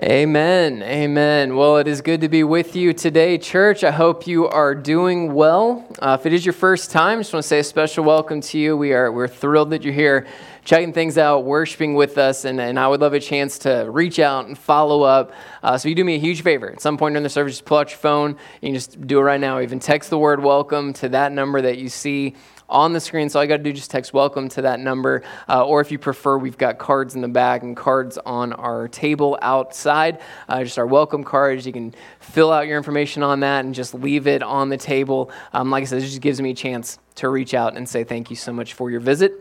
Amen. Amen. Well, it is good to be with you today, church. I hope you are doing well. Uh, if it is your first time, just want to say a special welcome to you. We are we're thrilled that you're here, checking things out, worshiping with us, and, and I would love a chance to reach out and follow up. Uh, so, you do me a huge favor. At some point during the service, just pull out your phone. You just do it right now. Even text the word welcome to that number that you see on the screen. So all you got to do just text welcome to that number. Uh, or if you prefer, we've got cards in the back and cards on our table outside. Uh, just our welcome cards. You can fill out your information on that and just leave it on the table. Um, like I said, it just gives me a chance to reach out and say thank you so much for your visit.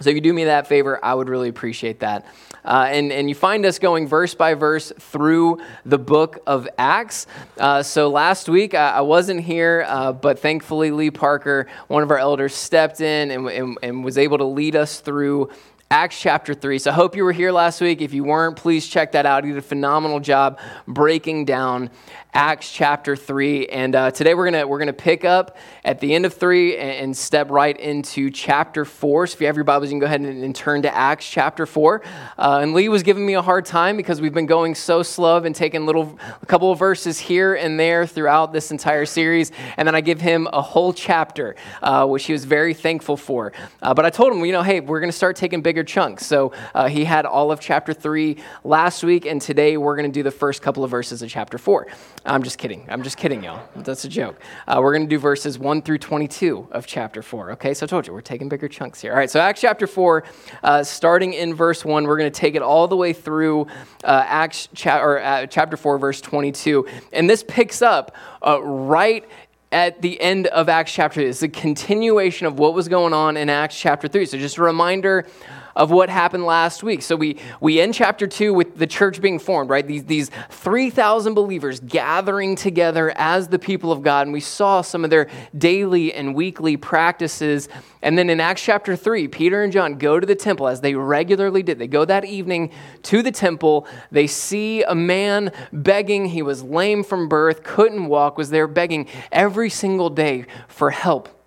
So if you do me that favor, I would really appreciate that. Uh, and, and you find us going verse by verse through the book of Acts. Uh, so last week I, I wasn't here, uh, but thankfully Lee Parker, one of our elders, stepped in and, and, and was able to lead us through Acts chapter 3. So I hope you were here last week. If you weren't, please check that out. He did a phenomenal job breaking down Acts chapter 3. And uh, today we're going we're gonna pick up at the end of 3 and, and, step right into chapter 4. So if you have your Bibles, you can go ahead and, and turn to Acts chapter 4. Uh, and Lee was giving me a hard time because we've been going so slow and taking little, a couple of verses here and there throughout this entire series. And then I give him a whole chapter, uh, which he was very thankful for. Uh, but I told him, you know, hey, we're going to start taking bigger chunks. So uh, he had all of chapter 3 last week, and today we're going to do the first couple of verses of chapter 4. I'm just kidding. I'm just kidding, y'all. That's a joke. Uh, we're going to do verses 1 through 22 of chapter 4. Okay, so I told you, we're taking bigger chunks here. All right, so Acts chapter 4, uh, starting in verse 1, we're going to take it all the way through uh, Acts cha- or, uh, chapter 4, verse 22. And this picks up uh, right at the end of Acts chapter. It's a continuation of what was going on in Acts chapter 3. So just a reminder of what happened last week. So we, we end chapter 2 with the church being formed, right? These, these 3,000 believers gathering together as the people of God. And we saw some of their daily and weekly practices. And then in Acts chapter 3, Peter and John go to the temple as they regularly did. They go that evening to the temple. They see a man begging. He was lame from birth, couldn't walk, was there begging every single day for help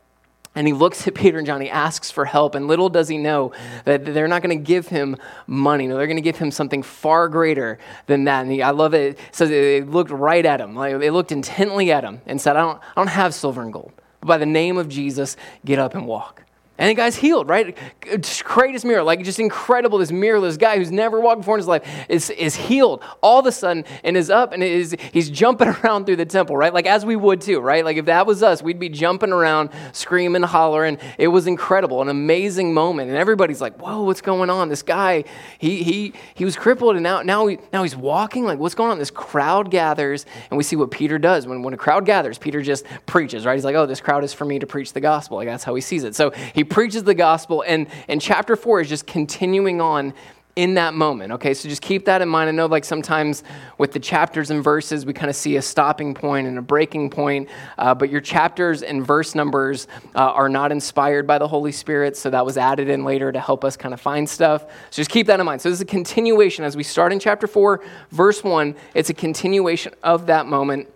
and he looks at Peter and John, he asks for help, and little does he know that they're not going to give him money. No, they're going to give him something far greater than that. And he, I love it. It says they looked right at him, like they looked intently at him, and said, I don't, I don't have silver and gold. But by the name of Jesus, get up and walk. And the guy's healed, right? Just Greatest miracle, like just incredible. This miracle, this guy who's never walked before in his life is, is healed all of a sudden and is up and is he's jumping around through the temple, right? Like as we would too, right? Like if that was us, we'd be jumping around, screaming, hollering. It was incredible, an amazing moment. And everybody's like, whoa, what's going on? This guy, he he he was crippled and now now he, now he's walking. Like, what's going on? This crowd gathers, and we see what Peter does. When when a crowd gathers, Peter just preaches, right? He's like, oh, this crowd is for me to preach the gospel. Like that's how he sees it. So he he preaches the gospel, and, and chapter four is just continuing on in that moment. Okay, so just keep that in mind. I know, like sometimes with the chapters and verses, we kind of see a stopping point and a breaking point, uh, but your chapters and verse numbers uh, are not inspired by the Holy Spirit, so that was added in later to help us kind of find stuff. So just keep that in mind. So this is a continuation as we start in chapter 4, verse 1. It's a continuation of that moment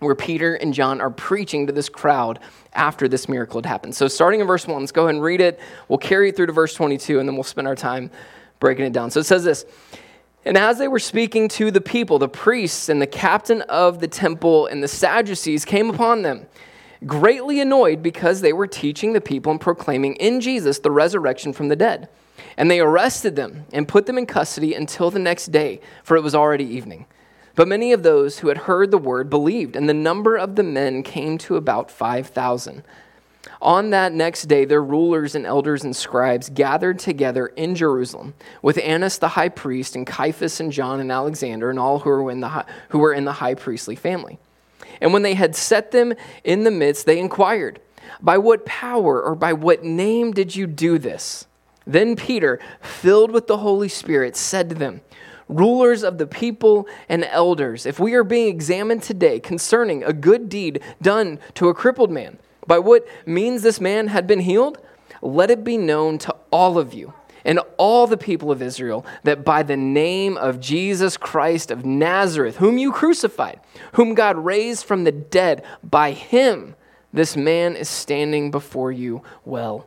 where Peter and John are preaching to this crowd after this miracle had happened. So, starting in verse 1, let's go ahead and read it. We'll carry it through to verse 22, and then we'll spend our time breaking it down. So, it says this And as they were speaking to the people, the priests and the captain of the temple and the Sadducees came upon them, greatly annoyed because they were teaching the people and proclaiming in Jesus the resurrection from the dead. And they arrested them and put them in custody until the next day, for it was already evening. But many of those who had heard the word believed, and the number of the men came to about 5,000. On that next day, their rulers and elders and scribes gathered together in Jerusalem with Annas the high priest, and Caiaphas and John and Alexander, and all who were in the high, who were in the high priestly family. And when they had set them in the midst, they inquired, By what power or by what name did you do this? Then Peter, filled with the Holy Spirit, said to them, rulers of the people and elders, if we are being examined today concerning a good deed done to a crippled man, by what means this man had been healed, let it be known to all of you and all the people of Israel that by the name of Jesus Christ of Nazareth, whom you crucified, whom God raised from the dead, by him this man is standing before you well.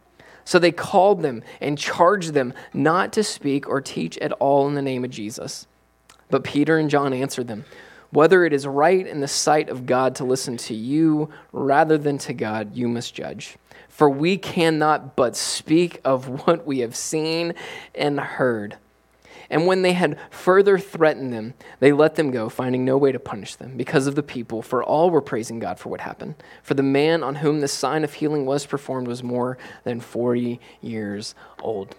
So they called them and charged them not to speak or teach at all in the name of Jesus. But Peter and John answered them Whether it is right in the sight of God to listen to you rather than to God, you must judge. For we cannot but speak of what we have seen and heard. And when they had further threatened them, they let them go, finding no way to punish them because of the people, for all were praising God for what happened. For the man on whom the sign of healing was performed was more than 40 years old.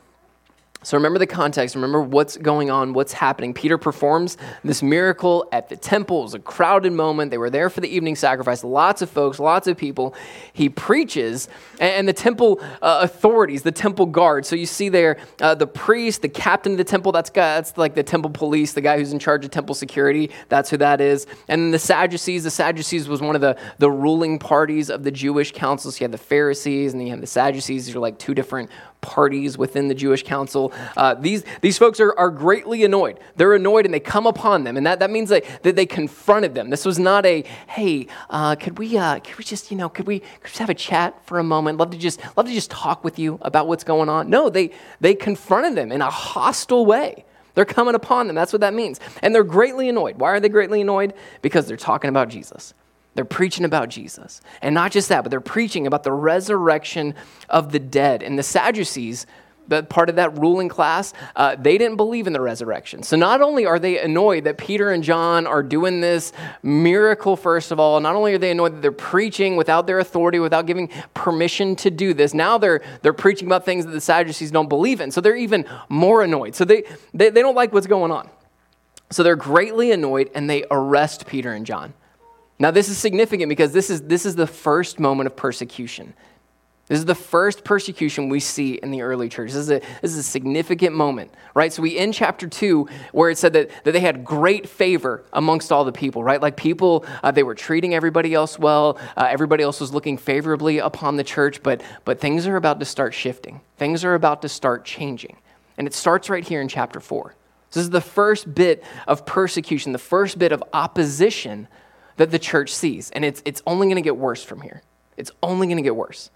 So remember the context, remember what's going on, what's happening. Peter performs this miracle at the temple. It was a crowded moment. They were there for the evening sacrifice, lots of folks, lots of people. He preaches, and the temple uh, authorities, the temple guards. So you see there uh, the priest, the captain of the temple, that's, that's like the temple police, the guy who's in charge of temple security. That's who that is. And the Sadducees, the Sadducees was one of the, the ruling parties of the Jewish councils. You had the Pharisees and you had the Sadducees. These are like two different parties within the Jewish council. Uh, these, these folks are, are greatly annoyed. They're annoyed and they come upon them. And that, that means that, that they confronted them. This was not a, hey, uh, could, we, uh, could we just, you know, could we, could we just have a chat for a moment? Love to just, love to just talk with you about what's going on. No, they, they confronted them in a hostile way. They're coming upon them. That's what that means. And they're greatly annoyed. Why are they greatly annoyed? Because they're talking about Jesus. They're preaching about Jesus. And not just that, but they're preaching about the resurrection of the dead. And the Sadducees, but part of that ruling class, uh, they didn't believe in the resurrection. So not only are they annoyed that Peter and John are doing this miracle, first of all, not only are they annoyed that they're preaching without their authority, without giving permission to do this, now they're, they're preaching about things that the Sadducees don't believe in. So they're even more annoyed. So they, they, they don't like what's going on. So they're greatly annoyed and they arrest Peter and John. Now, this is significant because this is, this is the first moment of persecution. This is the first persecution we see in the early church. This is a, this is a significant moment, right? So we end chapter 2 where it said that, that they had great favor amongst all the people, right? Like people, uh, they were treating everybody else well. Uh, everybody else was looking favorably upon the church, but, but things are about to start shifting. Things are about to start changing. And it starts right here in chapter 4. This is the first bit of persecution, the first bit of opposition that the church sees. And it's, it's only going to get worse from here. It's only going to get worse.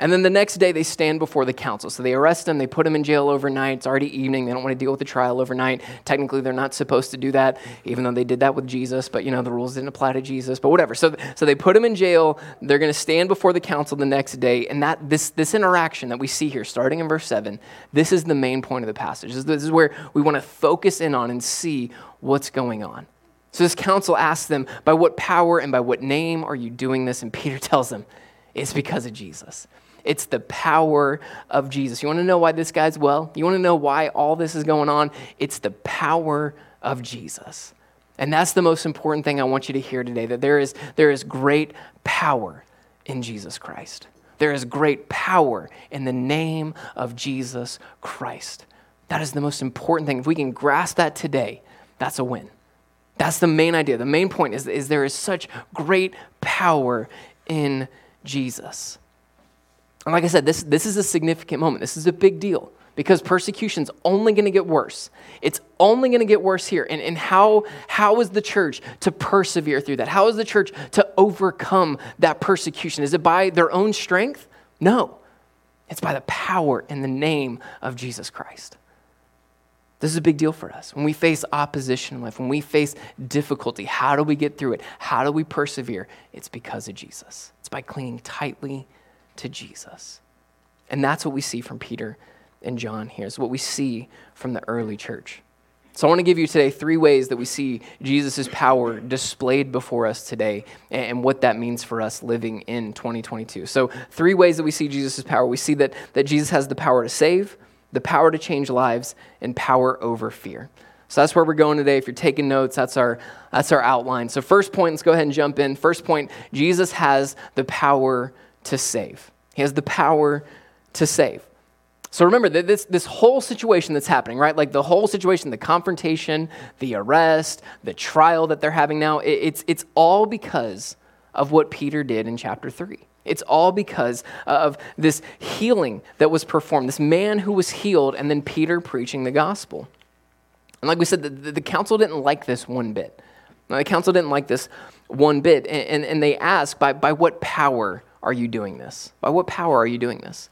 And then the next day, they stand before the council. So they arrest him, they put him in jail overnight. It's already evening. They don't want to deal with the trial overnight. Technically, they're not supposed to do that, even though they did that with Jesus, but you know, the rules didn't apply to Jesus, but whatever. So, so they put him in jail. They're going to stand before the council the next day. And that this, this interaction that we see here, starting in verse 7, this is the main point of the passage. This is, this is where we want to focus in on and see what's going on. So this council asks them, By what power and by what name are you doing this? And Peter tells them, It's because of Jesus. It's the power of Jesus. You want to know why this guy's well? You want to know why all this is going on? It's the power of Jesus. And that's the most important thing I want you to hear today that there is, there is great power in Jesus Christ. There is great power in the name of Jesus Christ. That is the most important thing. If we can grasp that today, that's a win. That's the main idea. The main point is, is there is such great power in Jesus. And like I said, this, this is a significant moment. This is a big deal because persecution's only going to get worse. It's only going to get worse here. And, and how, how is the church to persevere through that? How is the church to overcome that persecution? Is it by their own strength? No. It's by the power in the name of Jesus Christ. This is a big deal for us. When we face opposition in life, when we face difficulty, how do we get through it? How do we persevere? It's because of Jesus. It's by clinging tightly to Jesus. And that's what we see from Peter and John here. Is what we see from the early church. So I want to give you today three ways that we see Jesus' power displayed before us today and what that means for us living in 2022. So, three ways that we see Jesus' power. We see that, that Jesus has the power to save, the power to change lives, and power over fear. So that's where we're going today. If you're taking notes, that's our, that's our outline. So, first point, let's go ahead and jump in. First point Jesus has the power to save. He has the power to save. So remember that this, this whole situation that's happening, right? Like the whole situation, the confrontation, the arrest, the trial that they're having now, it, it's, it's all because of what Peter did in chapter 3. It's all because of this healing that was performed, this man who was healed, and then Peter preaching the gospel. And like we said, the, the council didn't like this one bit. Now, the council didn't like this one bit. And, and, and they asked, by, by what power are you doing this? By what power are you doing this?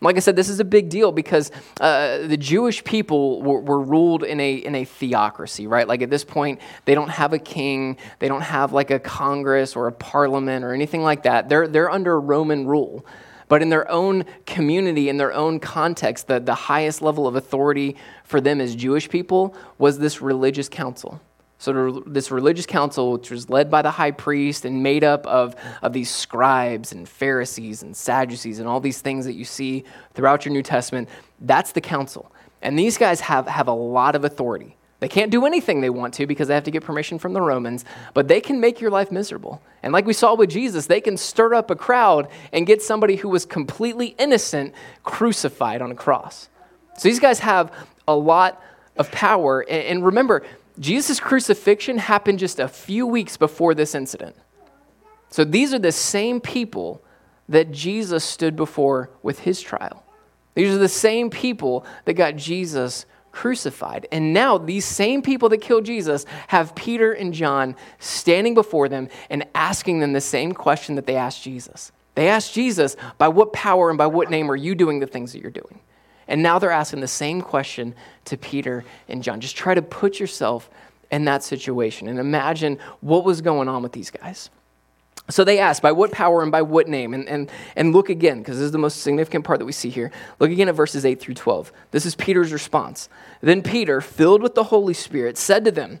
Like I said, this is a big deal because uh, the Jewish people were, were, ruled in a, in a theocracy, right? Like at this point, they don't have a king, they don't have like a Congress or a parliament or anything like that. They're, they're under Roman rule. But in their own community, in their own context, the, the highest level of authority for them as Jewish people was this religious council. So, this religious council, which was led by the high priest and made up of, of these scribes and Pharisees and Sadducees and all these things that you see throughout your New Testament, that's the council. And these guys have, have a lot of authority. They can't do anything they want to because they have to get permission from the Romans, but they can make your life miserable. And like we saw with Jesus, they can stir up a crowd and get somebody who was completely innocent crucified on a cross. So these guys have a lot of power. And remember, Jesus' crucifixion happened just a few weeks before this incident. So these are the same people that Jesus stood before with his trial. These are the same people that got Jesus crucified. And now these same people that killed Jesus have Peter and John standing before them and asking them the same question that they asked Jesus. They asked Jesus, By what power and by what name are you doing the things that you're doing? And now they're asking the same question to Peter and John. Just try to put yourself in that situation and imagine what was going on with these guys. So they asked, by what power and by what name? And, and, and look again, because this is the most significant part that we see here. Look again at verses 8 through 12. This is Peter's response. Then Peter, filled with the Holy Spirit, said to them,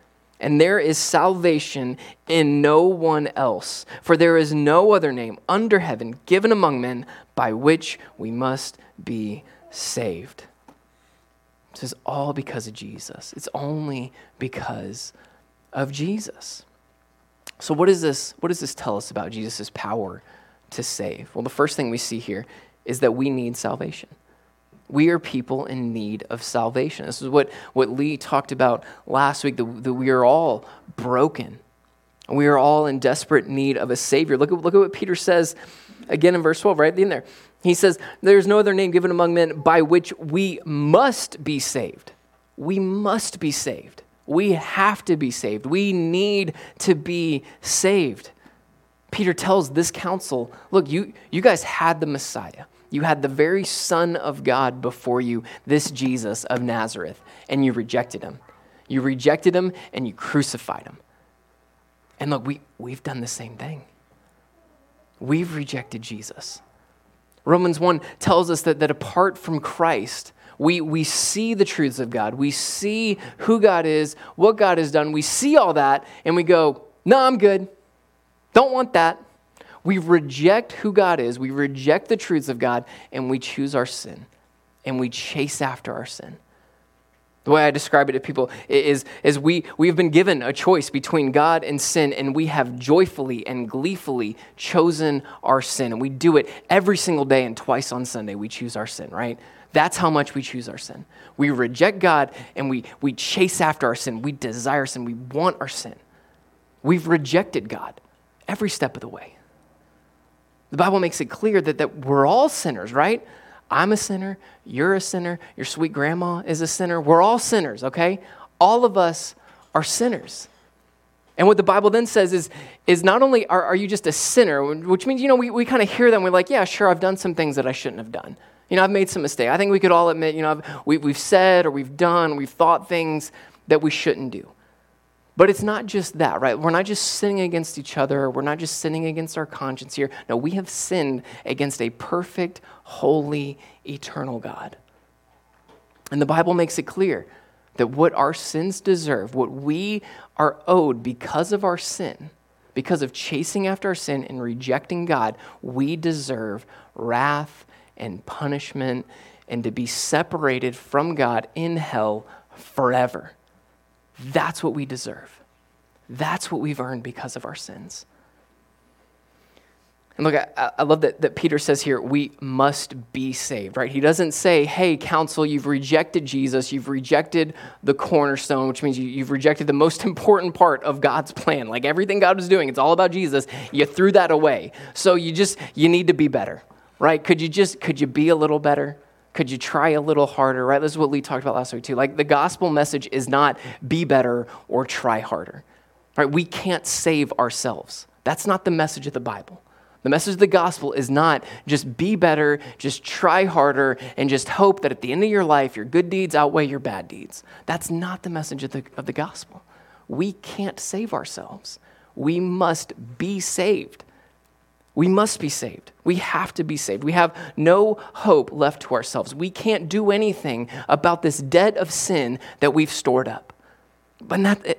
And there is salvation in no one else, for there is no other name under heaven given among men by which we must be saved. This is all because of Jesus. It's only because of Jesus. So, what, is this, what does this tell us about Jesus' power to save? Well, the first thing we see here is that we need salvation. We are people in need of salvation. This is what, what Lee talked about last week that, we are all broken. We are all in desperate need of a Savior. Look at, look at what Peter says again in verse 12, right in there. He says, There's no other name given among men by which we must be saved. We must be saved. We have to be saved. We need to be saved. Peter tells this council, Look, you, you guys had the Messiah. You had the very Son of God before you, this Jesus of Nazareth, and you rejected him. You rejected him and you crucified him. And look, we, we've done the same thing. We've rejected Jesus. Romans 1 tells us that, that apart from Christ, we, we see the truths of God. We see who God is, what God has done. We see all that, and we go, No, I'm good. Don't want that. We reject who God is, we reject the truths of God, and we choose our sin, and we chase after our sin. The way I describe it to people is, is we, we have been given a choice between God and sin, and we have joyfully and gleefully chosen our sin. And we do it every single day, and twice on Sunday, we choose our sin, right? That's how much we choose our sin. We reject God, and we, we chase after our sin. We desire sin. We want our sin. We've rejected God every step of the way. The Bible makes it clear that, that we're all sinners, right? I'm a sinner. You're a sinner. Your sweet grandma is a sinner. We're all sinners, okay? All of us are sinners. And what the Bible then says is, is not only are, are you just a sinner, which means, you know, we, we kind of hear them, we're like, yeah, sure, I've done some things that I shouldn't have done. You know, I've made some mistakes. I think we could all admit, you know, I've, we, we've said or we've done, we've thought things that we shouldn't do. But it's not just that, right? We're not just sinning against each other. We're not just sinning against our conscience here. No, we have sinned against a perfect, holy, eternal God. And the Bible makes it clear that what our sins deserve, what we are owed because of our sin, because of chasing after our sin and rejecting God, we deserve wrath and punishment and to be separated from God in hell forever. That's what we deserve. That's what we've earned because of our sins. And look, I, I, love that, that Peter says here, we must be saved, right? He doesn't say, hey, council, you've rejected Jesus, you've rejected the cornerstone, which means you, you've rejected the most important part of God's plan. Like everything God was doing, it's all about Jesus. You threw that away. So you just, you need to be better, right? Could you just, could you be a little better? Could you try a little harder, right? This is what Lee talked about last week, too. Like the gospel message is not be better or try harder, right? We can't save ourselves. That's not the message of the Bible. The message of the gospel is not just be better, just try harder, and just hope that at the end of your life, your good deeds outweigh your bad deeds. That's not the message of the, of the gospel. We can't save ourselves. We must be saved. We must be saved. We have to be saved. We have no hope left to ourselves. We can't do anything about this debt of sin that we've stored up. But that, eh,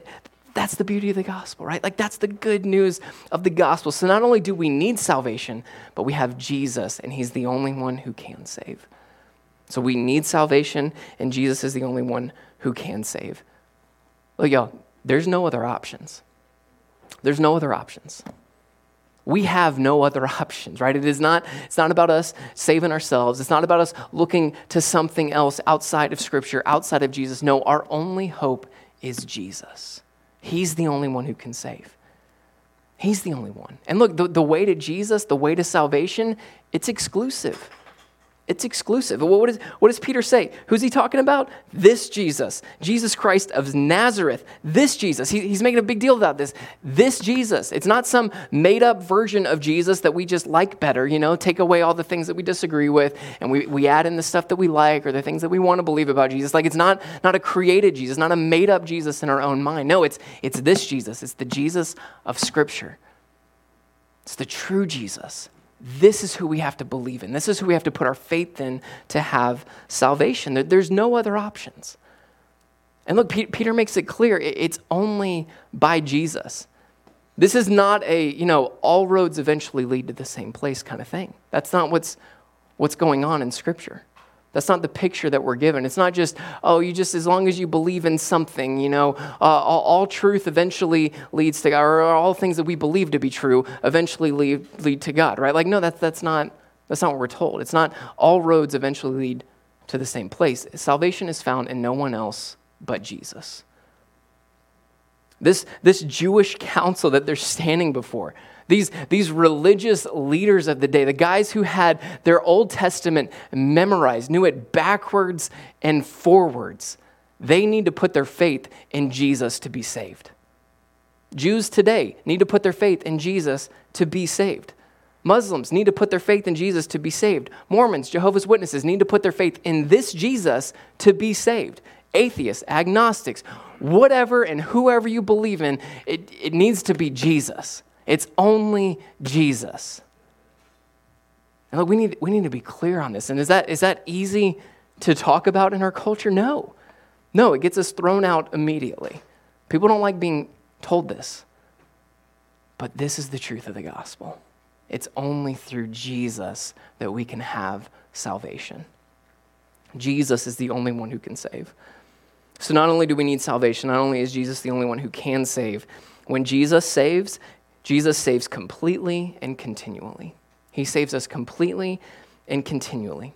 that's the beauty of the gospel, right? Like, that's the good news of the gospel. So, not only do we need salvation, but we have Jesus, and He's the only one who can save. So, we need salvation, and Jesus is the only one who can save. Look, y'all, there's no other options. There's no other options. We have no other options, right? It is not, it's not about us saving ourselves. It's not about us looking to something else outside of Scripture, outside of Jesus. No, our only hope is Jesus. He's the only one who can save. He's the only one. And look, the, the way to Jesus, the way to salvation, it's exclusive. It's exclusive. What, is, what does Peter say? Who's he talking about? This Jesus, Jesus Christ of Nazareth. This Jesus. He, he's making a big deal about this. This Jesus. It's not some made up version of Jesus that we just like better, you know, take away all the things that we disagree with and we, we add in the stuff that we like or the things that we want to believe about Jesus. Like it's not, not a created Jesus, not a made up Jesus in our own mind. No, it's, it's this Jesus. It's the Jesus of Scripture. It's the true Jesus this is who we have to believe in. This is who we have to put our faith in to have salvation. There's no other options. And look, Peter makes it clear it's only by Jesus. This is not a, you know, all roads eventually lead to the same place kind of thing. That's not what's, what's going on in Scripture. That's not the picture that we're given. It's not just, oh, you just, as long as you believe in something, you know, uh, all, all, truth eventually leads to God, or all things that we believe to be true eventually lead, lead to God, right? Like, no, that's, that's, not, that's not what we're told. It's not all roads eventually lead to the same place. Salvation is found in no one else but Jesus. This, this Jewish council that they're standing before, these, these religious leaders of the day, the guys who had their Old Testament memorized, knew it backwards and forwards, they need to put their faith in Jesus to be saved. Jews today need to put their faith in Jesus to be saved. Muslims need to put their faith in Jesus to be saved. Mormons, Jehovah's Witnesses need to put their faith in this Jesus to be saved. Atheists, agnostics, whatever and whoever you believe in, it, it needs to be Jesus. It's only Jesus. And look, we need, we need to be clear on this. And is that, is that easy to talk about in our culture? No. No, it gets us thrown out immediately. People don't like being told this. But this is the truth of the gospel. It's only through Jesus that we can have salvation. Jesus is the only one who can save. So, not only do we need salvation, not only is Jesus the only one who can save, when Jesus saves, Jesus saves completely and continually. He saves us completely and continually.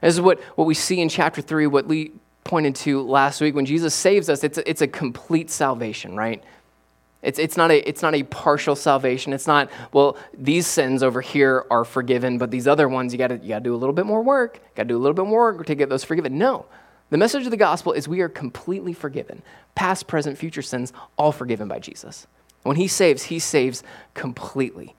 This is what, what we see in chapter 3, what Lee pointed to last week. When Jesus saves us, it's a, it's a complete salvation, right? It's, it's, not a, it's not a partial salvation. It's not, well, these sins over here are forgiven, but these other ones, you got you to do a little bit more work, got to do a little bit more work to get those forgiven. No. The message of the gospel is we are completely forgiven. Past, present, future sins, all forgiven by Jesus. When he saves, he saves completely.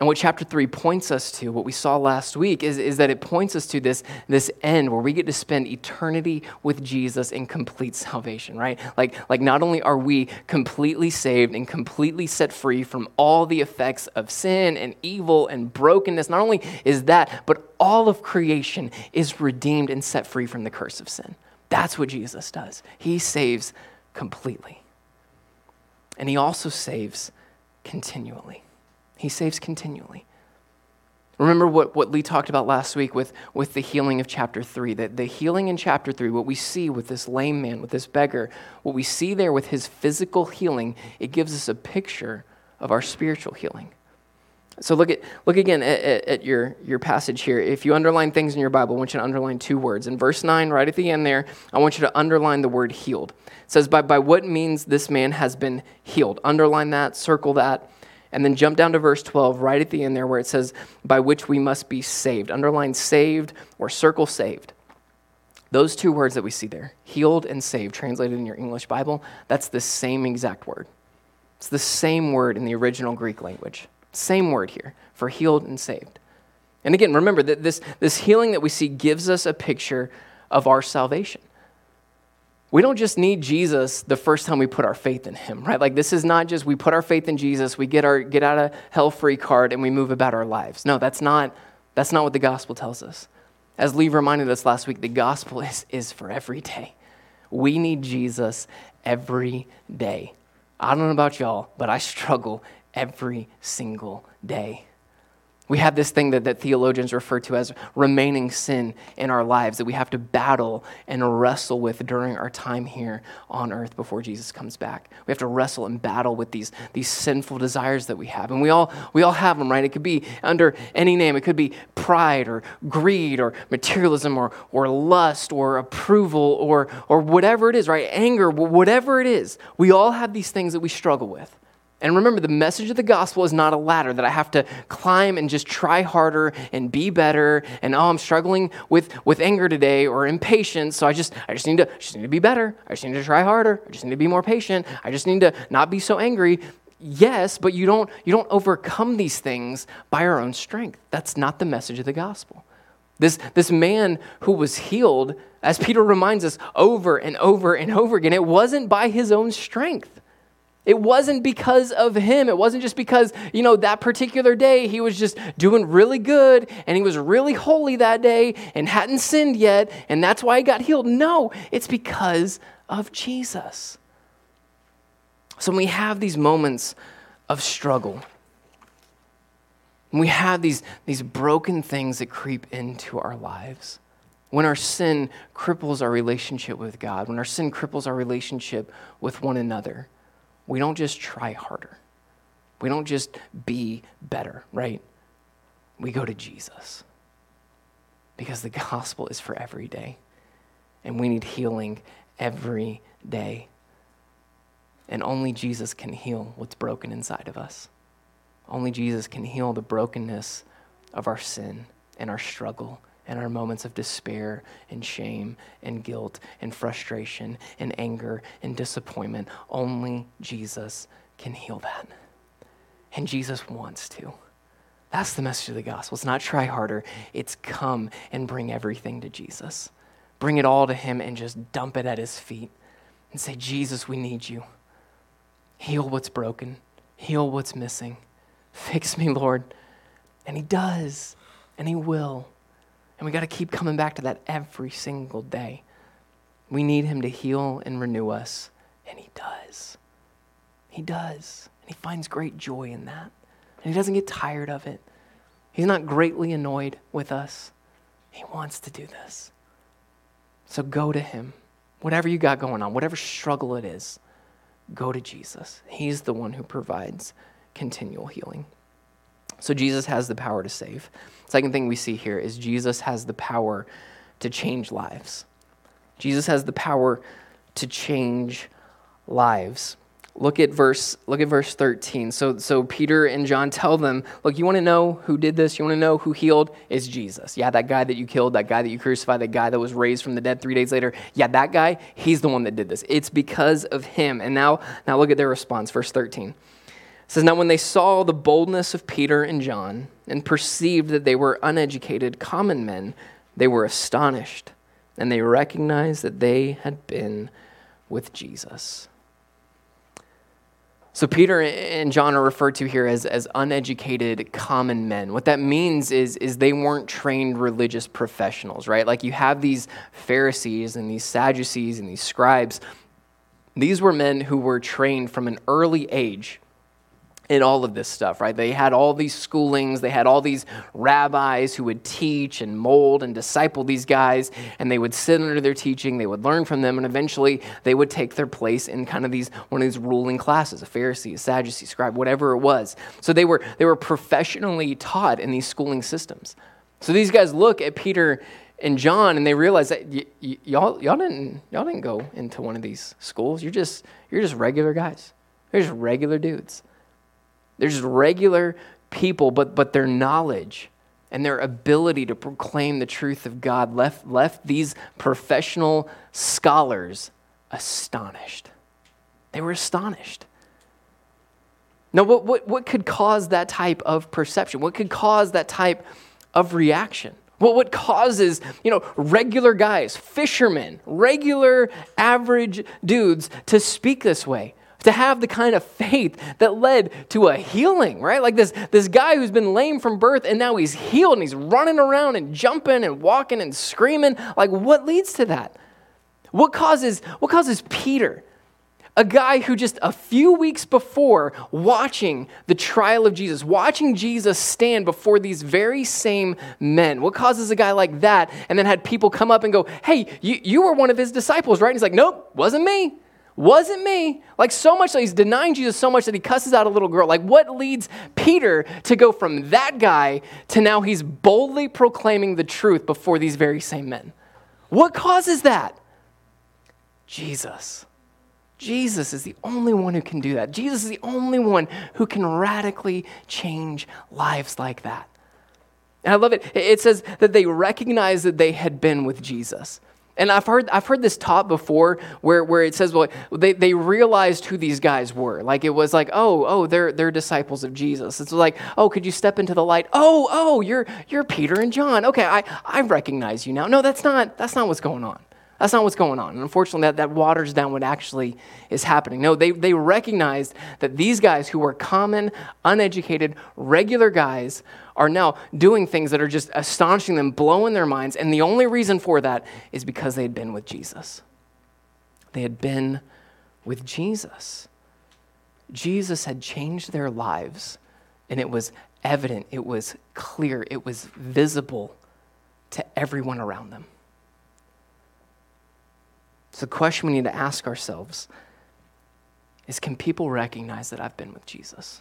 And what chapter 3 points us to, what we saw last week, is, is that it points us to this, this end where we get to spend eternity with Jesus in complete salvation, right? Like, like not only are we completely saved and completely set free from all the effects of sin and evil and brokenness, not only is that, but all of creation is redeemed and set free from the curse of sin. That's what Jesus does. He saves completely. And he also saves continually. He saves continually. Remember what, what Lee talked about last week with, with the healing of chapter 3. That the healing in chapter 3, what we see with this lame man, with this beggar, what we see there with his physical healing, it gives us a picture of our spiritual healing. So look at look again at, at, at, your, your passage here. If you underline things in your Bible, I want you to underline two words. In verse 9, right at the end there, I want you to underline the word healed. It says, by, by what means this man has been healed. Underline that, circle that. And then jump down to verse 12, right at the end there, where it says, by which we must be saved. Underline saved or circle saved. Those two words that we see there, healed and saved, translated in your English Bible, that's the same exact word. It's the same word in the original Greek language. Same word here for healed and saved. And again, remember that this, this healing that we see gives us a picture of our salvation we don't just need Jesus the first time we put our faith in him, right? Like this is not just we put our faith in Jesus, we get our get out of hell free card and we move about our lives. No, that's not that's not what the gospel tells us. As Lee reminded us last week, the gospel is, is for every day. We need Jesus every day. I don't know about y'all, but I struggle every single day. We have this thing that, that theologians refer to as remaining sin in our lives that we have to battle and wrestle with during our time here on earth before Jesus comes back. We have to wrestle and battle with these, these sinful desires that we have. And we all, we all have them, right? It could be under any name. It could be pride or greed or materialism or, or lust or approval or, or whatever it is, right? Anger, whatever it is. We all have these things that we struggle with. And remember, the message of the gospel is not a ladder that I have to climb and just try harder and be better. And oh, I'm struggling with, with anger today or impatience, so I just I just need to just need to be better. I just need to try harder. I just need to be more patient. I just need to not be so angry. Yes, but you don't you don't overcome these things by our own strength. That's not the message of the gospel. This, this man who was healed, as Peter reminds us over and over and over again, it wasn't by his own strength. It wasn't because of him. It wasn't just because, you know, that particular day he was just doing really good and he was really holy that day and hadn't sinned yet and that's why he got healed. No, it's because of Jesus. So when we have these moments of struggle, when we have these, these broken things that creep into our lives, when our sin cripples our relationship with God, when our sin cripples our relationship with one another, we don't just try harder. We don't just be better, right? We go to Jesus. Because the gospel is for every day. And we need healing every day. And only Jesus can heal what's broken inside of us. Only Jesus can heal the brokenness of our sin and our struggle and our moments of despair and shame and guilt and frustration and anger and disappointment. Only Jesus can heal that. And Jesus wants to. That's the message of the gospel. It's not try harder, it's come and bring everything to Jesus. Bring it all to Him and just dump it at His feet and say, Jesus, we need you. Heal what's broken, heal what's missing. Fix me, Lord. And He does, and He will. And we got to keep coming back to that every single day. We need Him to heal and renew us, and He does. He does. And He finds great joy in that. And He doesn't get tired of it. He's not greatly annoyed with us. He wants to do this. So go to Him. Whatever you got going on, whatever struggle it is, go to Jesus. He's the one who provides continual healing. So Jesus has the power to save. Second thing we see here is Jesus has the power to change lives. Jesus has the power to change lives. Look at verse look at verse 13. So so Peter and John tell them, "Look, you want to know who did this? You want to know who healed? It's Jesus. Yeah, that guy that you killed, that guy that you crucified, that guy that was raised from the dead 3 days later. Yeah, that guy, he's the one that did this. It's because of him." And now now look at their response, verse 13. It says, "Now when they saw the boldness of Peter and John and perceived that they were uneducated common men, they were astonished, and they recognized that they had been with Jesus." So, Peter and John are referred to here as, as uneducated common men. What that means is, is they weren't trained religious professionals, right? Like you have these Pharisees and these Sadducees and these scribes. These were men who were trained from an early age in all of this stuff, right? They had all these schoolings, they had all these rabbis who would teach and mold and disciple these guys, and they would sit under their teaching, they would learn from them, and eventually they would take their place in kind of these one of these ruling classes, a Pharisee, a Sadducee, scribe, whatever it was. So they were they were professionally taught in these schooling systems. So these guys look at Peter and John and they realize that y- y- y'all y'all didn't y'all didn't go into one of these schools. You're just you're just regular guys. You're just regular dudes. They're just regular people, but, but their knowledge and their ability to proclaim the truth of God left, left these professional scholars astonished. They were astonished. Now, what, what, what could cause that type of perception? What could cause that type of reaction? What, what causes, you know, regular guys, fishermen, regular average dudes to speak this way? To have the kind of faith that led to a healing, right? Like this, this guy who's been lame from birth and now he's healed and he's running around and jumping and walking and screaming. Like, what leads to that? What causes, what causes Peter, a guy who just a few weeks before watching the trial of Jesus, watching Jesus stand before these very same men, what causes a guy like that and then had people come up and go, Hey, you, you were one of his disciples, right? And he's like, Nope, wasn't me. Wasn't me. Like so much that he's denying Jesus so much that he cusses out a little girl. Like what leads Peter to go from that guy to now he's boldly proclaiming the truth before these very same men? What causes that? Jesus. Jesus is the only one who can do that. Jesus is the only one who can radically change lives like that. And I love it. It says that they recognized that they had been with Jesus. And I've heard, I've heard this taught before where, where it says, well, they, they realized who these guys were. Like it was like, oh, oh, they're, they're disciples of Jesus. It's like, oh, could you step into the light? Oh, oh, you're, you're Peter and John. Okay, I, I recognize you now. No, that's not, that's not what's going on. That's not what's going on. And unfortunately, that, that waters down what actually is happening. No, they, they recognized that these guys who were common, uneducated, regular guys are now doing things that are just astonishing them, blowing their minds. And the only reason for that is because they had been with Jesus. They had been with Jesus. Jesus had changed their lives, and it was evident, it was clear, it was visible to everyone around them. So, the question we need to ask ourselves is can people recognize that I've been with Jesus?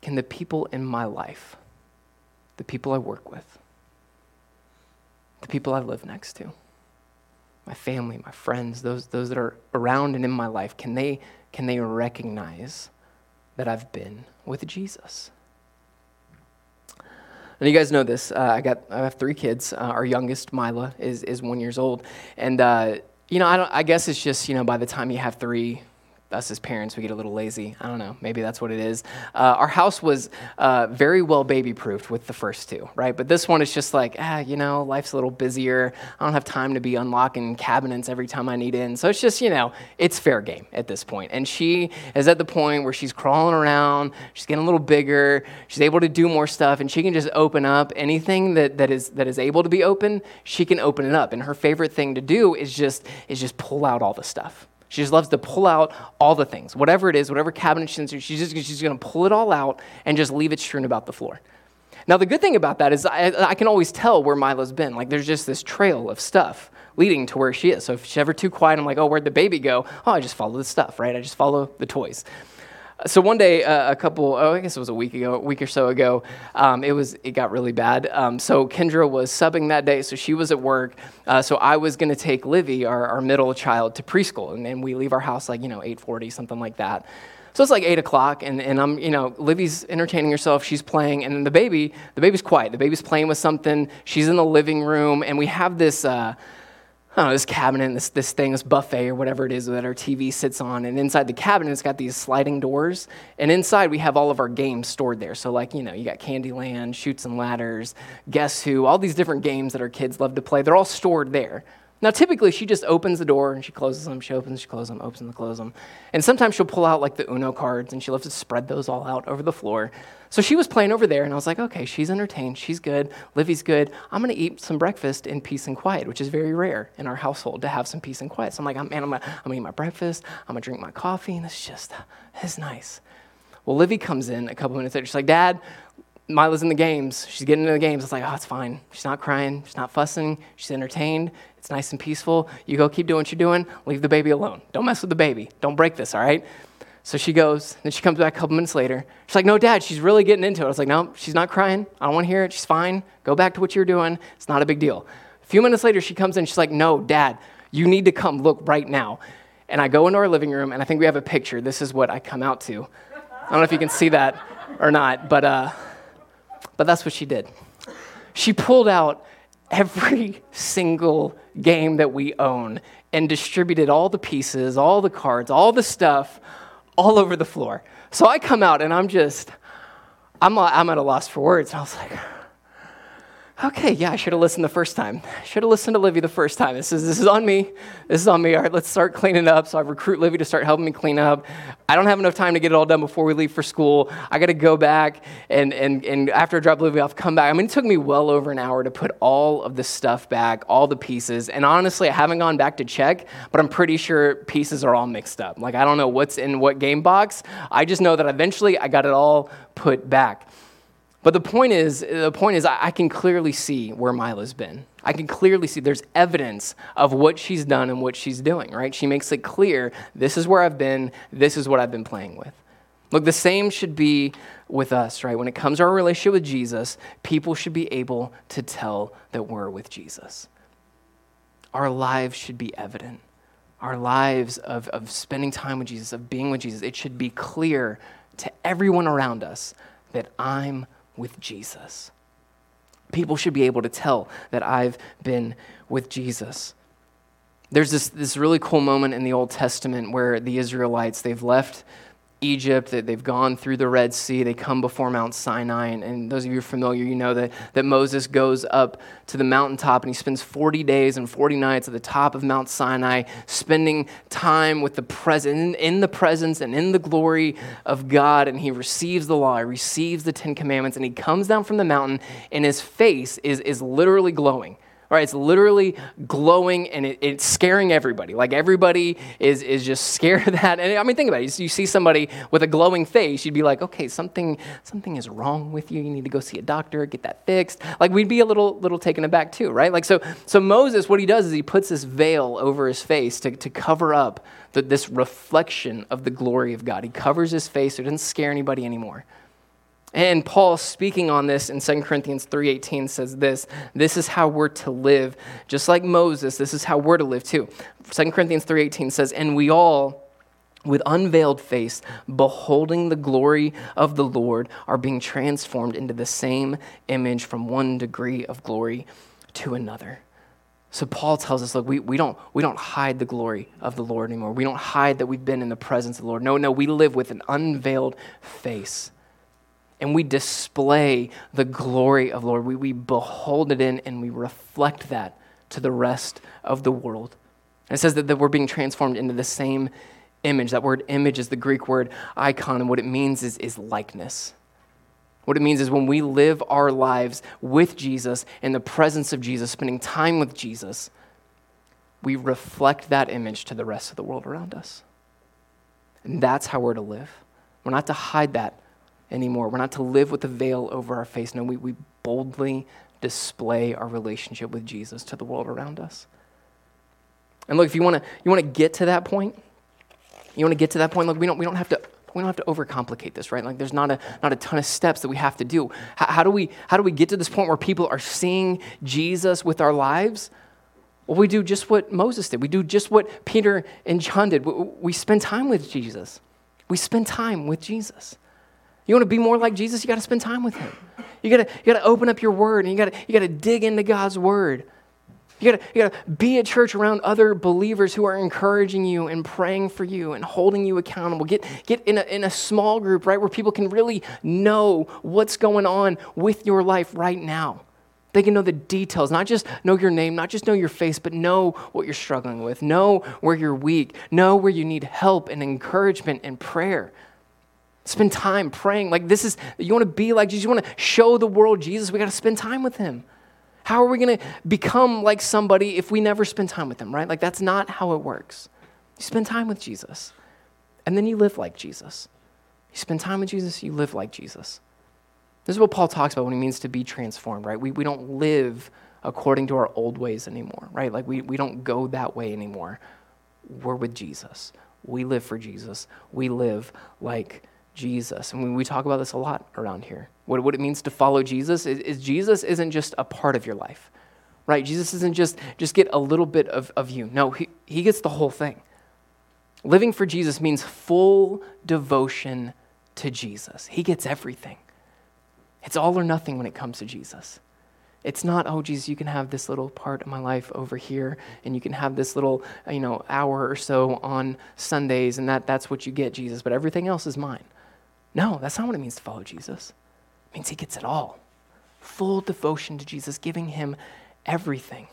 Can the people in my life, the people I work with, the people I live next to, my family, my friends, those, those that are around and in my life, can they, can they recognize that I've been with Jesus? And you guys know this. Uh, I got I have three kids. Uh, our youngest, Mila, is is one years old, and uh, you know I don't. I guess it's just you know by the time you have three, us as parents, we get a little lazy. I don't know. Maybe that's what it is. Uh, our house was uh, very well baby proofed with the first two, right? But this one is just like, ah, you know, life's a little busier. I don't have time to be unlocking cabinets every time I need in. So it's just, you know, it's fair game at this point. And she is at the point where she's crawling around, she's getting a little bigger, she's able to do more stuff, and she can just open up anything that, that is that is able to be open, she can open it up. And her favorite thing to do is just is just pull out all the stuff she just loves to pull out all the things, whatever it is, whatever cabinet she's in, she's just she's going to pull it all out and just leave it strewn about the floor. Now, the good thing about that is I, I can always tell where Mila's been. Like, there's just this trail of stuff leading to where she is. So if she's ever too quiet, I'm like, oh, where'd the baby go? Oh, I just follow the stuff, right? I just follow the toys. So one day, uh, a couple, oh, I guess it was a week ago, a week or so ago, um, it was, it got really bad. Um, so Kendra was subbing that day, so she was at work. Uh, so I was going to take Livy, our, our middle child, to preschool, and, and we leave our house like you know 8:40, something like that. So it's like eight o'clock, and, and I'm, you know, Livy's entertaining herself, she's playing, and then the baby, the baby's quiet. The baby's playing with something. She's in the living room, and we have this. Uh, Don't know, this cabinet, this, this thing, this buffet or whatever it is that our TV sits on. And inside the cabinet, it's got these sliding doors. And inside, we have all of our games stored there. So, like, you know, you got Candyland, Chutes and Ladders, Guess Who, all these different games that our kids love to play. They're all stored there. Now, typically, she just opens the door and she closes them. She opens, she closes them, opens and closes them. And sometimes she'll pull out like the Uno cards and she loves to spread those all out over the floor. So she was playing over there, and I was like, okay, she's entertained. She's good. Livy's good. I'm to eat some breakfast in peace and quiet, which is very rare in our household to have some peace and quiet. So I'm like, man, I'm to I'm gonna eat my breakfast. I'm to drink my coffee, and it's just, it's nice. Well, Livy comes in a couple minutes later. She's like, Dad, Mila's in the games. She's getting into the games. It's like, oh, it's fine. She's not crying. She's not fussing. She's entertained. It's nice and peaceful. You go keep doing what you're doing. Leave the baby alone. Don't mess with the baby. Don't break this, all right? So she goes, then she comes back a couple minutes later. She's like, No, dad, she's really getting into it. I was like, No, she's not crying. I don't want to hear it. She's fine. Go back to what you're doing. It's not a big deal. A few minutes later, she comes in. She's like, No, dad, you need to come look right now. And I go into our living room, and I think we have a picture. This is what I come out to. I don't know if you can see that or not, but, uh, but that's what she did. She pulled out every single game that we own and distributed all the pieces, all the cards, all the stuff all over the floor. So I come out and I'm just, I'm, I'm at a loss for words. And I was like, okay, yeah, I should have listened the first time. I should have listened to Livy the first time. This is, this is on me. This is on me. All right, let's start cleaning up. So I recruit Livy to start helping me clean up. I don't have enough time to get it all done before we leave for school. I got to go back, and, and, and after I drop Livy off, come back. I mean, it took me well over an hour to put all of the stuff back, all the pieces. And honestly, I haven't gone back to check, but I'm pretty sure pieces are all mixed up. Like, I don't know what's in what game box. I just know that eventually I got it all put back. But the point is, the point is, I can clearly see where Mila's been. I can clearly see there's evidence of what she's done and what she's doing, right? She makes it clear this is where I've been, this is what I've been playing with. Look, the same should be with us, right? When it comes to our relationship with Jesus, people should be able to tell that we're with Jesus. Our lives should be evident. Our lives of, of spending time with Jesus, of being with Jesus, it should be clear to everyone around us that I'm with Jesus. People should be able to tell that I've been with Jesus. There's this, this really cool moment in the Old Testament where the Israelites, they've left Egypt, that they've gone through the Red Sea, they come before Mount Sinai. And, and those of you who are familiar, you know that, that Moses goes up to the mountaintop and he spends 40 days and 40 nights at the top of Mount Sinai, spending time with the present, in the presence and in the glory of God. And he receives the law, he receives the Ten Commandments, and he comes down from the mountain, and his face is, is literally glowing right? It's literally glowing and it, it's scaring everybody. Like everybody is, is just scared of that. And I mean, think about it. You see somebody with a glowing face, you'd be like, okay, something, something is wrong with you. You need to go see a doctor, get that fixed. Like we'd be a little, little taken aback too, right? Like so, so Moses, what he does is he puts this veil over his face to, to cover up the, this reflection of the glory of God. He covers his face so it doesn't scare anybody anymore. And Paul speaking on this in 2 Corinthians 3:18 says this, this is how we're to live. Just like Moses, this is how we're to live too. 2 Corinthians 3:18 says, "And we all with unveiled face, beholding the glory of the Lord, are being transformed into the same image from one degree of glory to another." So Paul tells us, look, we, we, don't, we don't hide the glory of the Lord anymore. We don't hide that we've been in the presence of the Lord. No, no, we live with an unveiled face and we display the glory of Lord. We, we behold it in and we reflect that to the rest of the world. And it says that, that we're being transformed into the same image. That word image is the Greek word icon, and what it means is, is likeness. What it means is when we live our lives with Jesus, in the presence of Jesus, spending time with Jesus, we reflect that image to the rest of the world around us. And that's how we're to live. We're not to hide that anymore. We're not to live with a veil over our face. No, we, we boldly display our relationship with Jesus to the world around us. And look, if you want to you want to get to that point, you want to get to that point, look, we don't, we don't have to we don't have to overcomplicate this, right? Like there's not a, not a ton of steps that we have to do. How, how, do we, how do we get to this point where people are seeing Jesus with our lives? Well, we do just what Moses did. We do just what Peter and John did. We, we spend time with Jesus. We spend time with Jesus. You want to be more like Jesus? You got to spend time with him. You got to you got to open up your word and you got to you got to dig into God's word. You gotta, you gotta be a church around other believers who are encouraging you and praying for you and holding you accountable. Get, get in, a, in a small group, right, where people can really know what's going on with your life right now. They can know the details, not just know your name, not just know your face, but know what you're struggling with, know where you're weak, know where you need help and encouragement and prayer. Spend time praying. Like this is, you want to be like Jesus, you want to show the world Jesus, we got to spend time with him. How are we going to become like somebody if we never spend time with them, right? Like, that's not how it works. You spend time with Jesus, and then you live like Jesus. You spend time with Jesus, you live like Jesus. This is what Paul talks about when he means to be transformed, right? We, we don't live according to our old ways anymore, right? Like, we, we don't go that way anymore. We're with Jesus. We live for Jesus. We live like Jesus. And we, talk about this a lot around here. What, what it means to follow Jesus is, is, Jesus isn't just a part of your life, right? Jesus isn't just, just get a little bit of, of you. No, he, he gets the whole thing. Living for Jesus means full devotion to Jesus. He gets everything. It's all or nothing when it comes to Jesus. It's not, oh, Jesus, you can have this little part of my life over here, and you can have this little, you know, hour or so on Sundays, and that, that's what you get, Jesus, but everything else is mine. No, that's not what it means to follow Jesus. It means he gets it all. Full devotion to Jesus, giving him everything.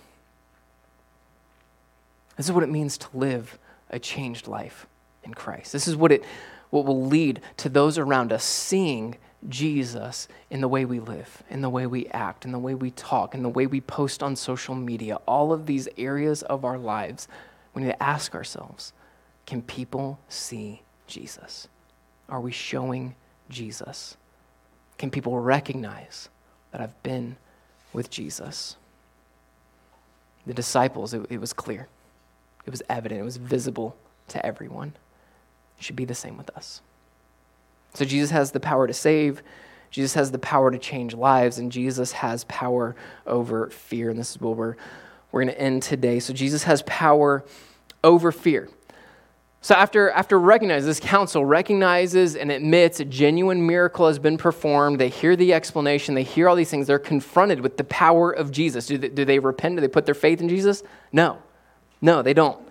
This is what it means to live a changed life in Christ. This is what it what will lead to those around us seeing Jesus in the way we live, in the way we act, in the way we talk, in the way we post on social media. All of these areas of our lives, we need to ask ourselves can people see Jesus? Are we showing Jesus? Can people recognize that I've been with Jesus? The disciples, it, it was clear, it was evident, it was visible to everyone. It should be the same with us. So Jesus has the power to save. Jesus has the power to change lives, and Jesus has power over fear. And this is where we're, we're going to end today. So Jesus has power over fear. So after, after recognizing, this council recognizes and admits a genuine miracle has been performed, they hear the explanation, they hear all these things, they're confronted with the power of Jesus. Do they, do they repent? Do they put their faith in Jesus? No. No, they don't.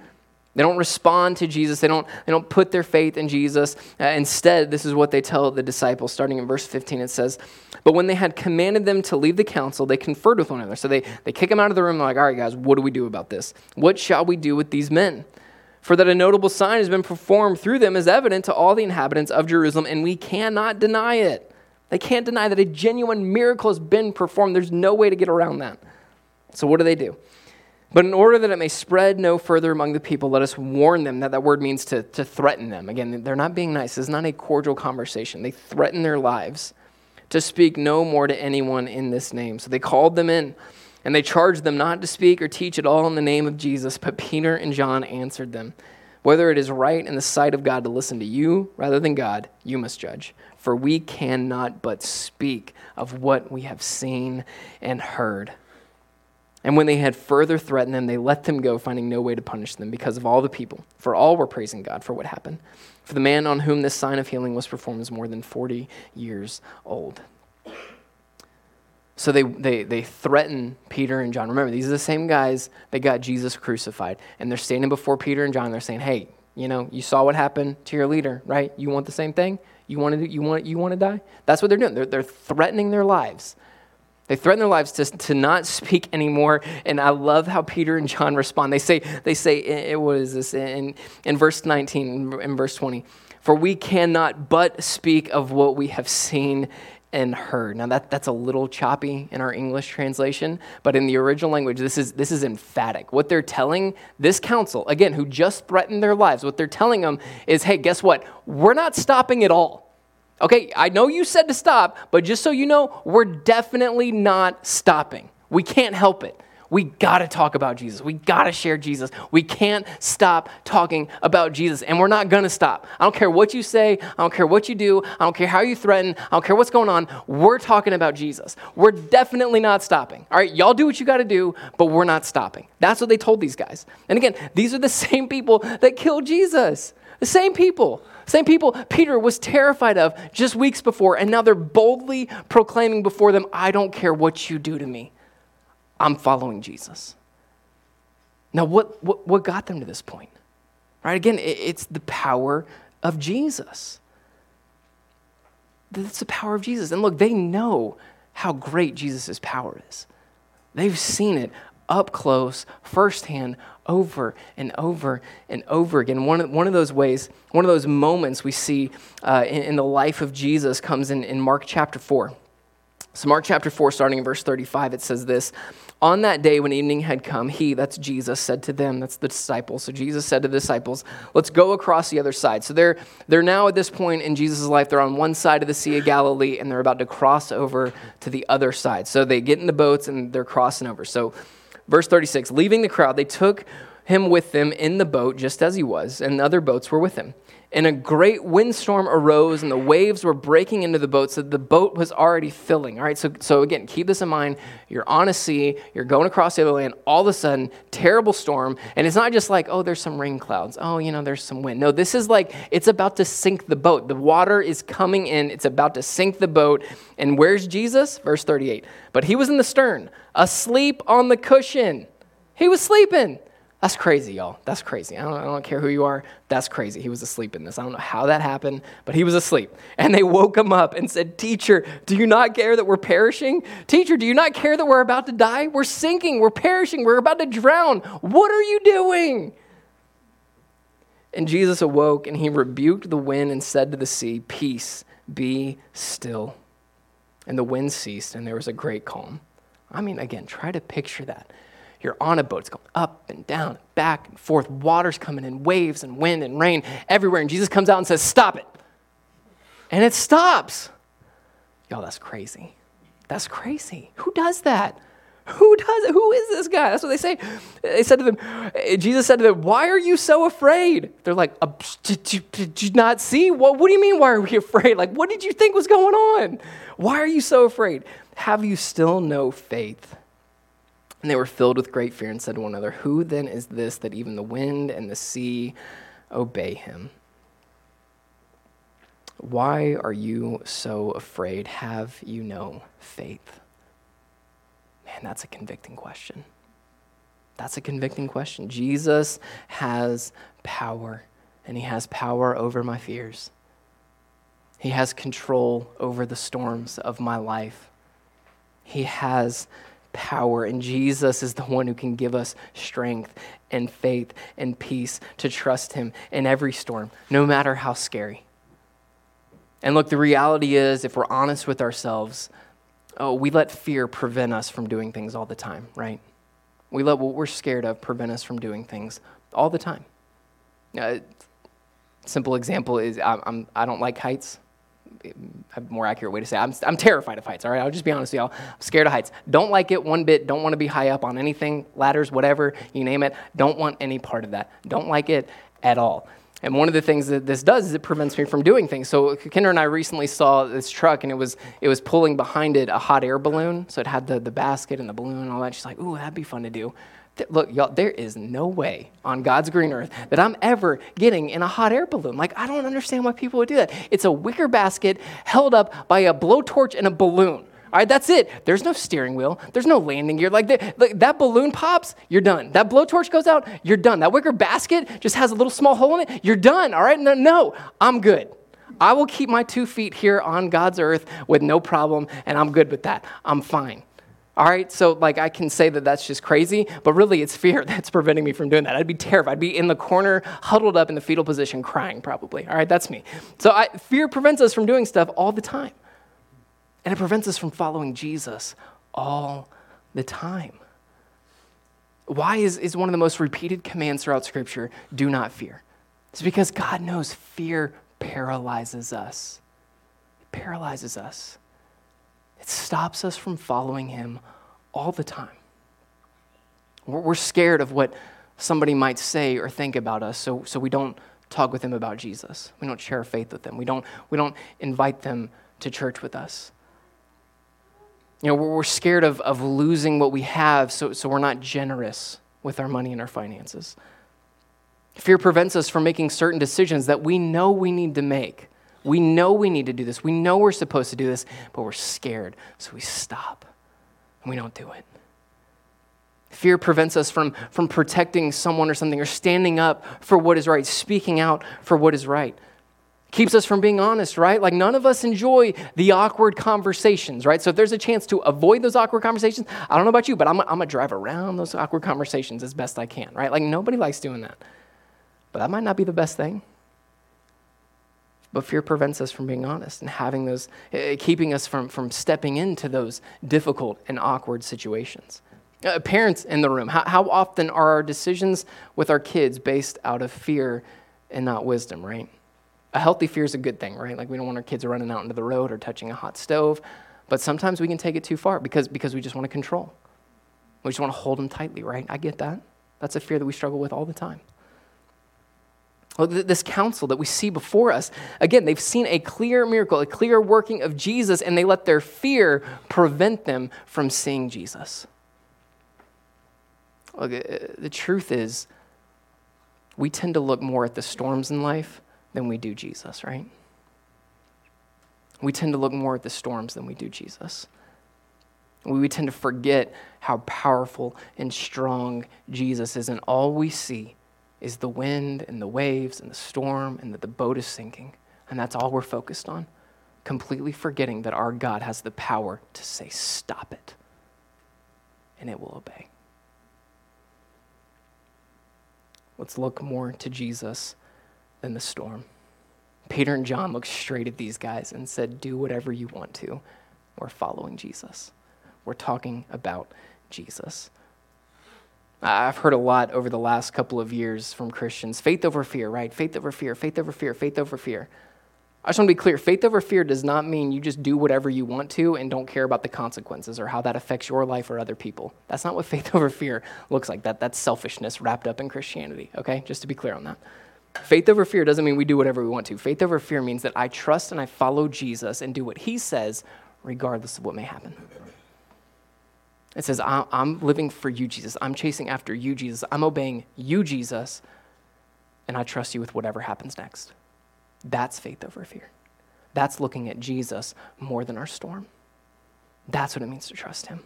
They don't respond to Jesus. They don't, they don't put their faith in Jesus. Uh, instead, this is what they tell the disciples. Starting in verse 15, it says, But when they had commanded them to leave the council, they conferred with one another. So they, they kick them out of the room. They're like, All right, guys, what do we do about this? What shall we do with these men? For that a notable sign has been performed through them is evident to all the inhabitants of Jerusalem, and we cannot deny it. They can't deny that a genuine miracle has been performed. There's no way to get around that. So, what do they do? But in order that it may spread no further among the people, let us warn them that that word means to, to threaten them. Again, they're not being nice. It's not a cordial conversation. They threaten their lives to speak no more to anyone in this name. So they called them in and they charged them not to speak or teach at all in the name of Jesus. But Peter and John answered them Whether it is right in the sight of God to listen to you rather than God, you must judge. For we cannot but speak of what we have seen and heard. And when they had further threatened them, they let them go, finding no way to punish them because of all the people. For all were praising God for what happened. For the man on whom this sign of healing was performed was more than 40 years old. So they, they, they threaten Peter and John. Remember, these are the same guys that got Jesus crucified. And they're standing before Peter and John. They're saying, hey, you know, you saw what happened to your leader, right? You want the same thing? You want to, you want, you want to die? That's what they're doing. They're, they're threatening their lives. They threaten their lives to, to not speak anymore. And I love how Peter and John respond. They say, they say what is this? In, in verse 19, in verse 20, for we cannot but speak of what we have seen and heard. Now that, that's a little choppy in our English translation, but in the original language, this is, this is emphatic. What they're telling this council, again, who just threatened their lives, what they're telling them is, hey, guess what? We're not stopping at all. Okay, I know you said to stop, but just so you know, we're definitely not stopping. We can't help it. We got to talk about Jesus. We got to share Jesus. We can't stop talking about Jesus, and we're not going to stop. I don't care what you say. I don't care what you do. I don't care how you threaten. I don't care what's going on. We're talking about Jesus. We're definitely not stopping. All right, y'all do what you got to do, but we're not stopping. That's what they told these guys. And again, these are the same people that killed Jesus. The same people. Same people Peter was terrified of just weeks before, and now they're boldly proclaiming before them, I don't care what you do to me. I'm following Jesus. Now, what, what, what got them to this point? Right? Again, it, it's the power of Jesus. That's the power of Jesus. And look, they know how great Jesus' power is. They've seen it up close, firsthand, over and over and over again. One of, one of those ways, one of those moments we see uh, in, in, the life of Jesus comes in, in Mark chapter 4. So, Mark chapter 4, starting in verse 35, it says this On that day when evening had come, he, that's Jesus, said to them, that's the disciples. So, Jesus said to the disciples, Let's go across the other side. So, they're, they're now at this point in Jesus' life, they're on one side of the Sea of Galilee and they're about to cross over to the other side. So, they get in the boats and they're crossing over. So, Verse 36 Leaving the crowd, they took him with them in the boat, just as he was, and other boats were with him. And a great windstorm arose, and the waves were breaking into the boat, so the boat was already filling. All right, so, so again, keep this in mind. You're on a sea, you're going across the other land, all of a sudden, terrible storm. And it's not just like, oh, there's some rain clouds. Oh, you know, there's some wind. No, this is like, it's about to sink the boat. The water is coming in, it's about to sink the boat. And where's Jesus? Verse 38. But he was in the stern, asleep on the cushion. He was sleeping. That's crazy, y'all. That's crazy. I don't, I don't, care who you are. That's crazy. He was asleep in this. I don't know how that happened, but he was asleep. And they woke him up and said, Teacher, do you not care that we're perishing? Teacher, do you not care that we're about to die? We're sinking. We're perishing. We're about to drown. What are you doing? And Jesus awoke and he rebuked the wind and said to the sea, Peace, be still. And the wind ceased and there was a great calm. I mean, again, try to picture that. You're on a boat. It's going up and down, back and forth. Water's coming in, waves and wind and rain everywhere. And Jesus comes out and says, Stop it. And it stops. Y'all, that's crazy. That's crazy. Who does that? Who does it? Who is this guy? That's what they say. They said to them, Jesus said to them, Why are you so afraid? They're like, uh, did, you, did you not see? What, what do you mean, why are we afraid? Like, what did you think was going on? Why are you so afraid? Have you still no faith? And they were filled with great fear and said to one another, Who then is this that even the wind and the sea obey him? Why are you so afraid? Have you no faith? Man, that's a convicting question. That's a convicting question. Jesus has power, and he has power over my fears. He has control over the storms of my life. He has power, and Jesus is the one who can give us strength and faith and peace to trust Him in every storm, no matter how scary. And look, the reality is, if we're honest with ourselves, oh, we let fear prevent us from doing things all the time, right? We let what we're scared of prevent us from doing things all the time. Uh, simple example is I'm, I'm, I do not like heights a more accurate way to say it. I'm, I'm terrified of heights, all right? I'll just be honest with y'all. I'm scared of heights. Don't like it one bit. Don't want to be high up on anything, ladders, whatever, you name it. Don't want any part of that. Don't like it at all. And one of the things that this does is it prevents me from doing things. So Kendra and I recently saw this truck, and it was it was pulling behind it a hot air balloon. So it had the, the basket and the balloon and all that. She's like, "Ooh, that'd be fun to do." Look, y'all, there is no way on God's green earth that I'm ever getting in a hot air balloon. Like, I don't understand why people would do that. It's a wicker basket held up by a blowtorch and a balloon. All right, that's it. There's no steering wheel. There's no landing gear. Like, the, that balloon pops, you're done. That blowtorch goes out, you're done. That wicker basket just has a little small hole in it, you're done. All right, no, no, I'm good. I will keep my two feet here on God's earth with no problem, and I'm good with that. I'm fine. All right, so like I can say that that's just crazy, but really it's fear that's preventing me from doing that. I'd be terrified. I'd be in the corner, huddled up in the fetal position, crying probably. All right, that's me. So I, fear prevents us from doing stuff all the time, and it prevents us from following Jesus all the time. Why is, is one of the most repeated commands throughout Scripture do not fear? It's because God knows fear paralyzes us. It paralyzes us. It stops us from following him all the time. We're scared of what somebody might say or think about us, so, so we don't talk with them about Jesus. We don't share faith with them. We don't, we don't invite them to church with us. You know, we're scared of, of losing what we have, so, so we're not generous with our money and our finances. Fear prevents us from making certain decisions that we know we need to make. We know we need to do this. We know we're supposed to do this, but we're scared, so we stop and we don't do it. Fear prevents us from, from protecting someone or something or standing up for what is right, speaking out for what is right keeps us from being honest, right? Like none of us enjoy the awkward conversations, right? So if there's a chance to avoid those awkward conversations, I don't know about you, but I'm, I'm gonna drive around those awkward conversations as best I can, right? Like nobody likes doing that. But that might not be the best thing. But fear prevents us from being honest and having those, uh, keeping us from, from stepping into those difficult and awkward situations. Uh, parents in the room, how, how often are our decisions with our kids based out of fear and not wisdom, right? a healthy fear is a good thing, right? Like we don't want our kids running out into the road or touching a hot stove. But sometimes we can take it too far because, because we just want to control. We just want to hold them tightly, right? I get that. That's a fear that we struggle with all the time. Well, this council that we see before us, again, they've seen a clear miracle, a clear working of Jesus, and they let their fear prevent them from seeing Jesus. Look, uh, the truth is, we tend to look more at the storms in life than we do Jesus, right? We tend to look more at the storms than we do Jesus. We tend to forget how powerful and strong Jesus is, and all we see is the wind and the waves and the storm and that the boat is sinking. And that's all we're focused on, completely forgetting that our God has the power to say, Stop it, and it will obey. Let's look more to Jesus than the storm. Peter and John looked straight at these guys and said, Do whatever you want to. We're following Jesus. We're talking about Jesus. I've heard a lot over the last couple of years from Christians faith over fear, right? Faith over fear, faith over fear, faith over fear. I just want to be clear faith over fear does not mean you just do whatever you want to and don't care about the consequences or how that affects your life or other people. That's not what faith over fear looks like. That, that's selfishness wrapped up in Christianity, okay? Just to be clear on that. Faith over fear doesn't mean we do whatever we want to. Faith over fear means that I trust and I follow Jesus and do what he says, regardless of what may happen. It says, I'm living for you, Jesus. I'm chasing after you, Jesus. I'm obeying you, Jesus, and I trust you with whatever happens next. That's faith over fear. That's looking at Jesus more than our storm. That's what it means to trust him.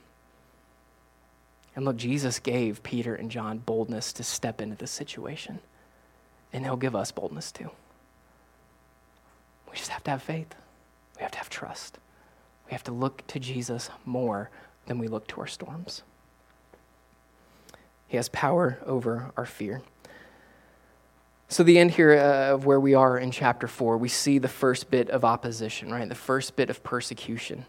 And look, Jesus gave Peter and John boldness to step into this situation and He'll give us boldness too. We just have to have faith. We have to have trust. We have to look to Jesus more than we look to our storms. He has power over our fear. So, the end here uh, of where we are in chapter 4, we see the first bit of opposition, right? The first bit of persecution.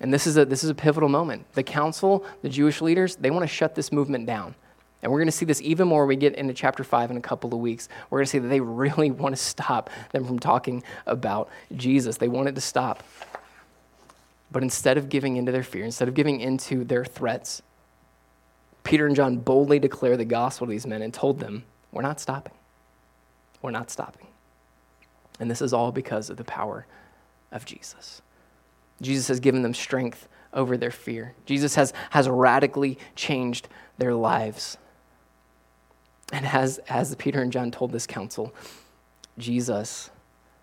And this is a, this is a pivotal moment. The council, the Jewish leaders, they want to shut this movement down. And we're going to see this even more when we get into chapter 5 in a couple of weeks. We're going to see that they really want to stop them from talking about Jesus. They wanted to stop. But instead of giving into their fear, instead of giving into their threats, Peter and John boldly declare the gospel to these men and told them, We're not stopping. We're not stopping. And this is all because of the power of Jesus. Jesus has given them strength over their fear. Jesus has, has radically changed their lives. And as, as Peter and John told this council, Jesus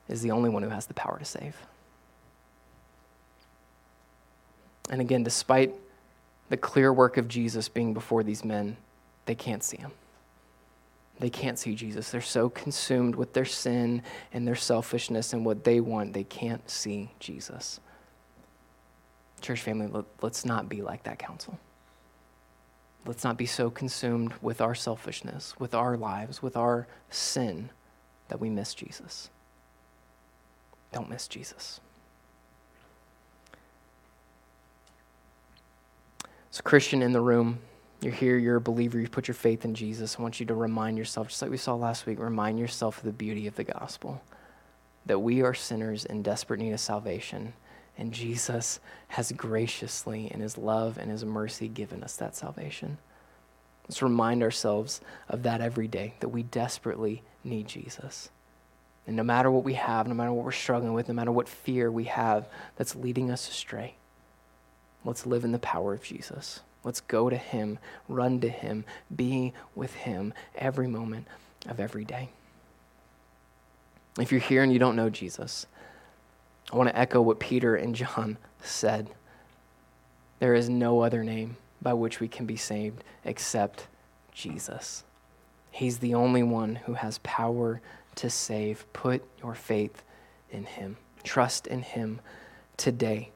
is the only one who has the power to save. And again, despite the clear work of Jesus being before these men, they can't see him. They can't see Jesus. They're so consumed with their sin and their selfishness and what they want, they can't see Jesus. Church family, let, us not be like that council. Let's not be so consumed with our selfishness, with our lives, with our sin that we miss Jesus. Don't miss Jesus. So, Christian in the room, you're here, you're a believer, you put your faith in Jesus. I want you to remind yourself, just like we saw last week, remind yourself of the beauty of the gospel that we are sinners in desperate need of salvation and Jesus has graciously, in his love and his mercy, given us that salvation. Let's remind ourselves of that every day, that we desperately need Jesus. And no matter what we have, no matter what we're struggling with, no matter what fear we have that's leading us astray, let's live in the power of Jesus. Let's go to Him, run to Him, be with Him every moment of every day. If you're here and you don't know Jesus, I want to echo what Peter and John said. There is no other name by which we can be saved except Jesus. He's the only one who has power to save. Put your faith in Him, trust in Him today.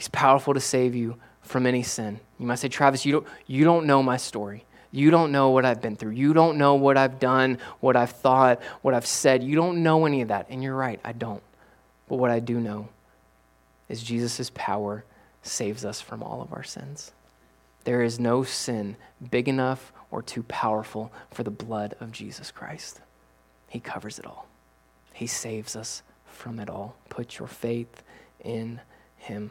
He's powerful to save you from any sin. You might say, Travis, you don't, you don't know my story. You don't know what I've been through. You don't know what I've done, what I've thought, what I've said. You don't know any of that. And you're right, I don't. But what I do know is Jesus' power saves us from all of our sins. There is no sin big enough or too powerful for the blood of Jesus Christ. He covers it all, He saves us from it all. Put your faith in Him.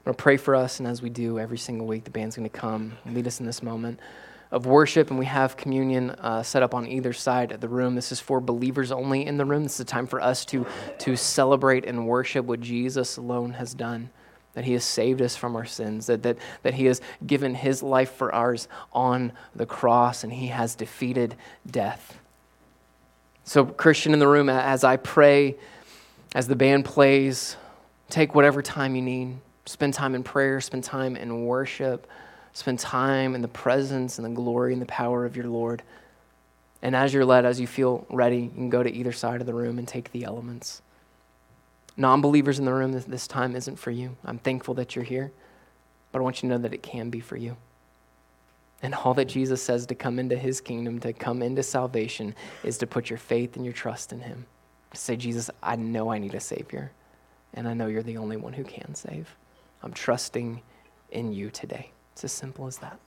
I'm going to pray for us, and as we do every single week, the band's going to come and lead us in this moment of worship, and we have communion uh, set up on either side of the room. This is for believers only in the room. This is a time for us to, to celebrate and worship what Jesus alone has done. That he has saved us from our sins, that, that, that he has given his life for ours on the cross, and he has defeated death. So, Christian in the room, as I pray, as the band plays, take whatever time you need Spend time in prayer, spend time in worship, spend time in the presence and the glory and the power of your Lord. And as you're led, as you feel ready, you can go to either side of the room and take the elements. Non believers in the room, this time isn't for you. I'm thankful that you're here, but I want you to know that it can be for you. And all that Jesus says to come into his kingdom, to come into salvation, is to put your faith and your trust in him. To say, Jesus, I know I need a Savior, and I know you're the only one who can save. I'm trusting in you today. It's as simple as that.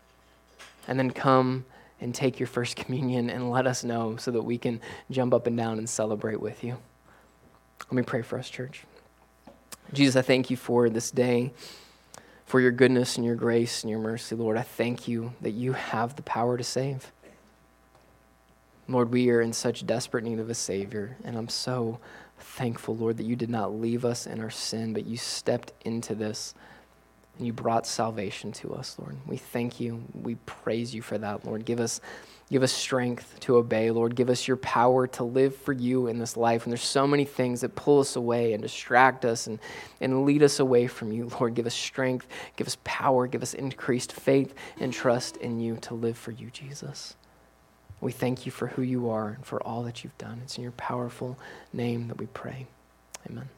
And then come and take your first communion and let us know so that we can jump up and down and celebrate with you. Let me pray for us, church. Jesus, I thank you for this day, for your goodness and your grace and your mercy, Lord. I thank you that you have the power to save. Lord, we are in such desperate need of a Savior, and I'm so thankful, Lord, that you did not leave us in our sin, but you stepped into this and you brought salvation to us, Lord. We thank you. We praise you for that, Lord. Give us, give us strength to obey, Lord. Give us your power to live for you in this life. And there's so many things that pull us away and distract us and, and lead us away from you, Lord. Give us strength, give us power, give us increased faith and trust in you to live for you, Jesus. We thank you for who you are and for all that you've done. It's in your powerful name that we pray. Amen.